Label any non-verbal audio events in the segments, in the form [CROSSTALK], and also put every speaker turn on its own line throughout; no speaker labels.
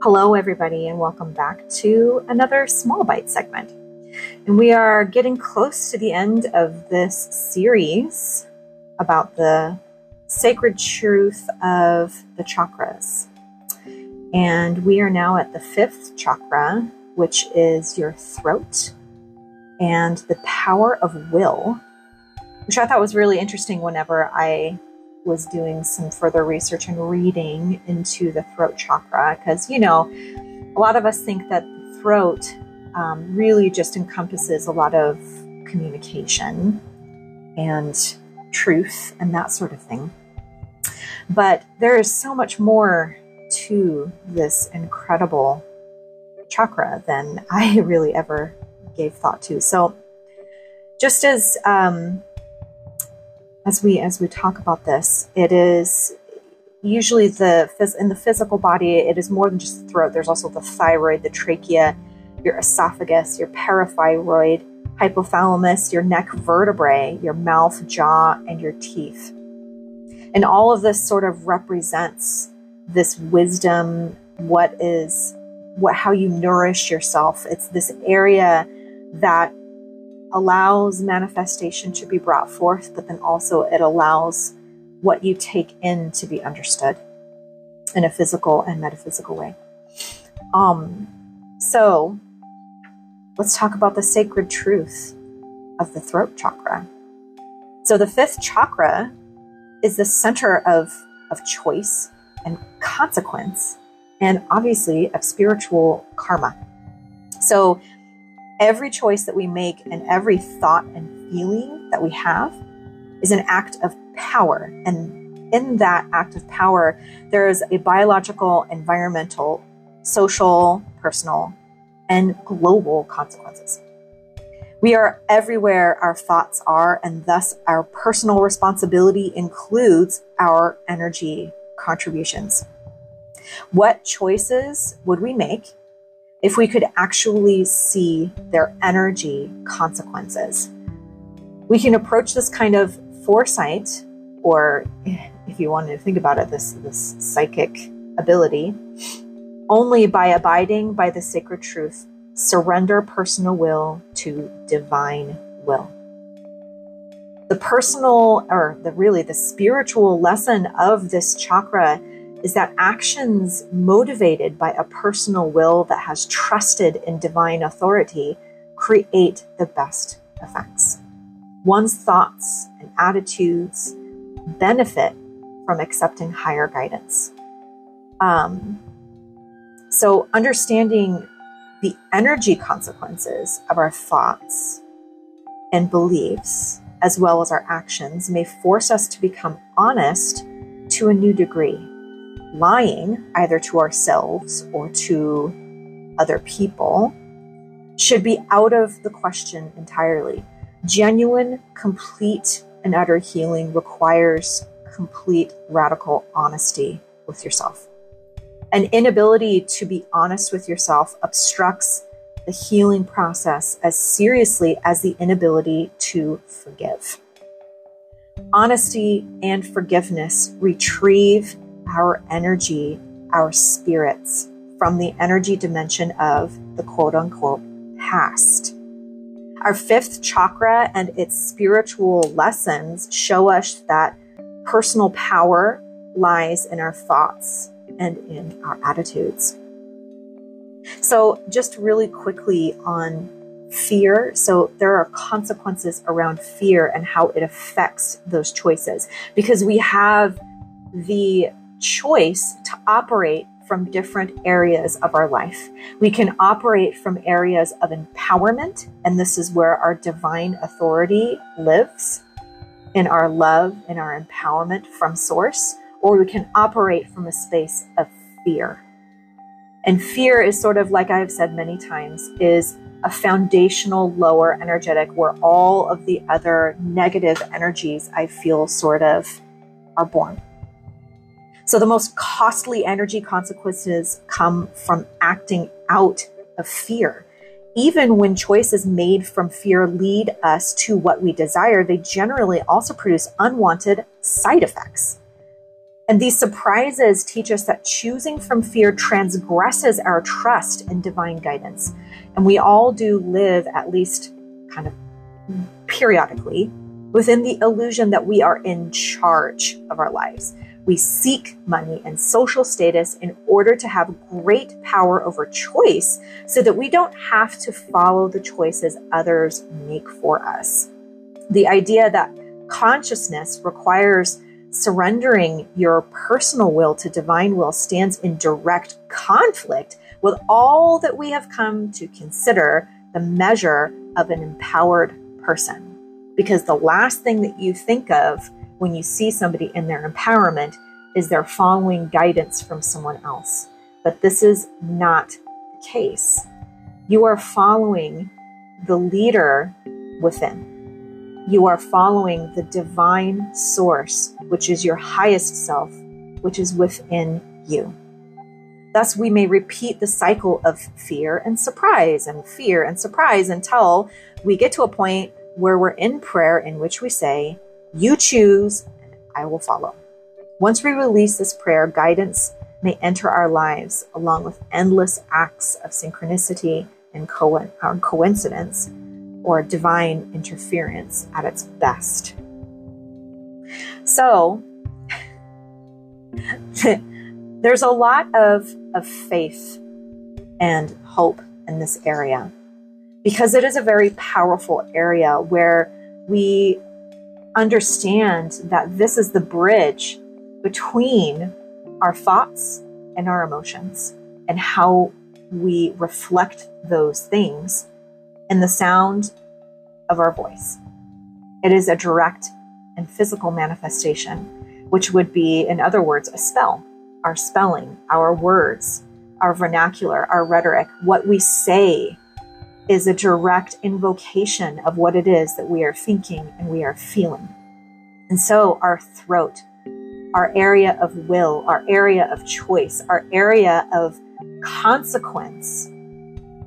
Hello, everybody, and welcome back to another Small Bite segment. And we are getting close to the end of this series about the sacred truth of the chakras. And we are now at the fifth chakra, which is your throat and the power of will, which I thought was really interesting whenever I was doing some further research and reading into the throat chakra because, you know, a lot of us think that the throat um, really just encompasses a lot of communication and truth and that sort of thing. But there is so much more to this incredible chakra than [LAUGHS] I really ever gave thought to. So, just as um, as we as we talk about this, it is usually the in the physical body. It is more than just the throat. There's also the thyroid, the trachea, your esophagus, your parathyroid, hypothalamus, your neck vertebrae, your mouth, jaw, and your teeth. And all of this sort of represents this wisdom, what is what how you nourish yourself. It's this area that allows manifestation to be brought forth, but then also it allows what you take in to be understood in a physical and metaphysical way. Um, so let's talk about the sacred truth of the throat chakra. So the fifth chakra is the center of, of choice and consequence, and obviously of spiritual karma. So every choice that we make and every thought and feeling that we have is an act of power. And in that act of power, there is a biological, environmental, social, personal, and global consequences. We are everywhere our thoughts are, and thus our personal responsibility includes our energy contributions. What choices would we make if we could actually see their energy consequences. We can approach this kind of foresight, or if you wanted to think about it, this, this psychic ability, only by abiding by the sacred truth, surrender personal will to divine will. The personal, or the really the spiritual lesson of this chakra is that actions motivated by a personal will that has trusted in divine authority create the best effects. One's thoughts and attitudes benefit from accepting higher guidance. Um, so, understanding the energy consequences of our thoughts and beliefs, as well as our actions, may force us to become honest to a new degree lying, either to ourselves or to other people, should be out of the question entirely. Genuine, complete, and utter healing requires complete, radical honesty with yourself. An inability to be honest with yourself obstructs the healing process as seriously as the inability to forgive. Honesty and forgiveness retrieve our energy, our spirits from the energy dimension of the quote unquote past. Our fifth chakra and its spiritual lessons show us that personal power lies in our thoughts and in our attitudes. So, just really quickly on fear. So, there are consequences around fear and how it affects those choices because we have the choice to operate from different areas of our life. We can operate from areas of empowerment, and this is where our divine authority lives in our love, in our empowerment from source, or we can operate from a space of fear. And fear is sort of like I've said many times, is a foundational lower energetic where all of the other negative energies I feel sort of are born. So the most costly energy consequences come from acting out of fear. Even when choices made from fear lead us to what we desire, they generally also produce unwanted side effects. And these surprises teach us that choosing from fear transgresses our trust in divine guidance. And we all do live, at least kind of periodically, within the illusion that we are in charge of our lives. We seek money and social status in order to have great power over choice so that we don't have to follow the choices others make for us. The idea that consciousness requires surrendering your personal will to divine will stands in direct conflict with all that we have come to consider the measure of an empowered person. Because the last thing that you think of when you see somebody in their empowerment is they're following guidance from someone else. But this is not the case. You are following the leader within. You are following the divine source, which is your highest self, which is within you. Thus, we may repeat the cycle of fear and surprise and fear and surprise until we get to a point where we're in prayer in which we say, You choose, and I will follow. Once we release this prayer, guidance may enter our lives along with endless acts of synchronicity and co- coincidence or divine interference at its best. So, [LAUGHS] there's a lot of, of faith and hope in this area because it is a very powerful area where we understand that this is the bridge between our thoughts and our emotions and how we reflect those things in the sound of our voice. It is a direct and physical manifestation, which would be, in other words, a spell. Our spelling, our words, our vernacular, our rhetoric, what we say is a direct invocation of what it is that we are thinking and we are feeling. And so our throat, our area of will, our area of choice, our area of consequence,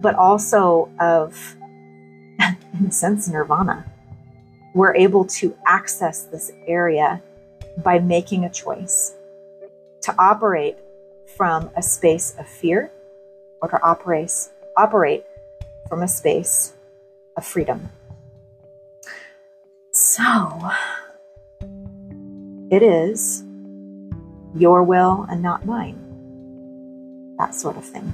but also of, [LAUGHS] in sense, nirvana. We're able to access this area by making a choice to operate from a space of fear or to operate, operate from a space of freedom. So, it is your will and not mine. That sort of thing.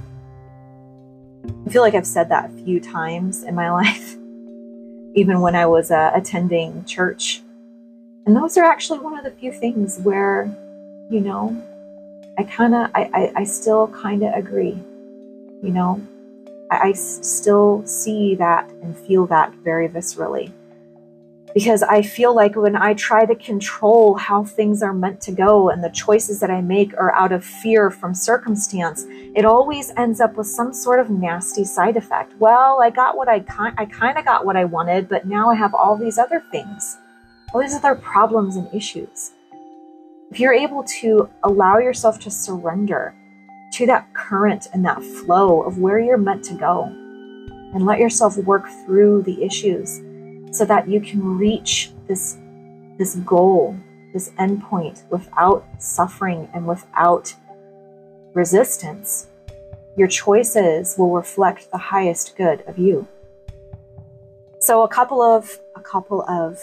I feel like I've said that a few times in my [LAUGHS] life, even when I was uh, attending church. And those are actually one of the few things where, you know, I kind of, I, I, I still kind of agree. You know, I, I still see that and feel that very viscerally. Because I feel like when I try to control how things are meant to go and the choices that I make are out of fear from circumstance, it always ends up with some sort of nasty side effect. Well, I got what I kind I kind of got what I wanted, but now I have all these other things. All these other problems and issues. If you're able to allow yourself to surrender to that current and that flow of where you're meant to go. And let yourself work through the issues so that you can reach this this goal this endpoint without suffering and without resistance. Your choices will reflect the highest good of you. So a couple of a couple of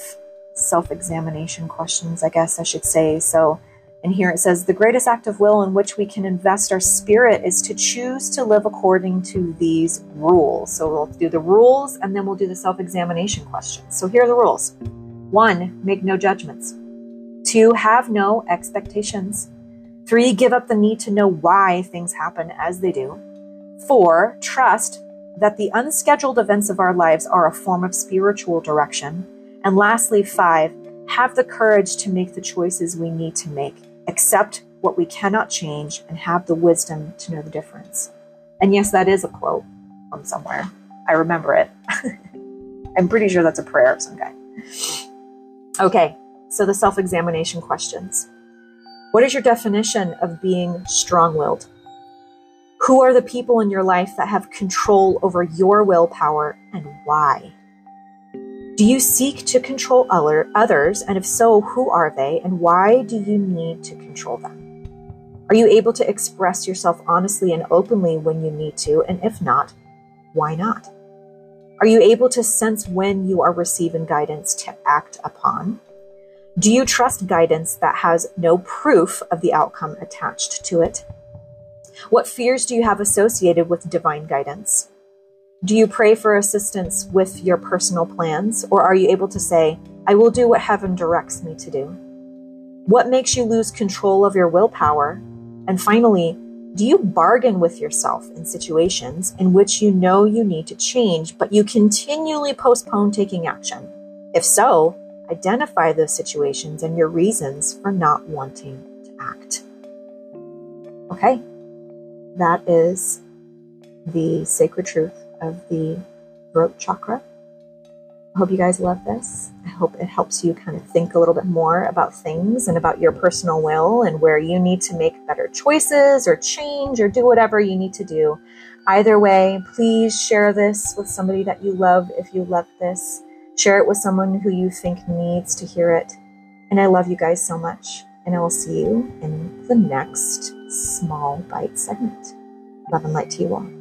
self-examination questions i guess i should say. So and here it says, the greatest act of will in which we can invest our spirit is to choose to live according to these rules. So we'll do the rules and then we'll do the self examination questions. So here are the rules one, make no judgments. Two, have no expectations. Three, give up the need to know why things happen as they do. Four, trust that the unscheduled events of our lives are a form of spiritual direction. And lastly, five, have the courage to make the choices we need to make accept what we cannot change, and have the wisdom to know the difference. And yes, that is a quote from somewhere. I remember it. [LAUGHS] I'm pretty sure that's a prayer of some kind. Okay, so the self examination questions. What is your definition of being strong willed? Who are the people in your life that have control over your willpower and why? Do you seek to control other, others? And if so, who are they? And why do you need to control them? Are you able to express yourself honestly and openly when you need to? And if not, why not? Are you able to sense when you are receiving guidance to act upon? Do you trust guidance that has no proof of the outcome attached to it? What fears do you have associated with divine guidance? Do you pray for assistance with your personal plans, or are you able to say, I will do what heaven directs me to do? What makes you lose control of your willpower? And finally, do you bargain with yourself in situations in which you know you need to change, but you continually postpone taking action? If so, identify those situations and your reasons for not wanting to act. Okay, that is the sacred truth of the throat chakra. I hope you guys love this. I hope it helps you kind of think a little bit more about things and about your personal will and where you need to make better choices or change or do whatever you need to do. Either way, please share this with somebody that you love if you love this. Share it with someone who you think needs to hear it. And I love you guys so much. And I will see you in the next small bite segment. Love and light to you all.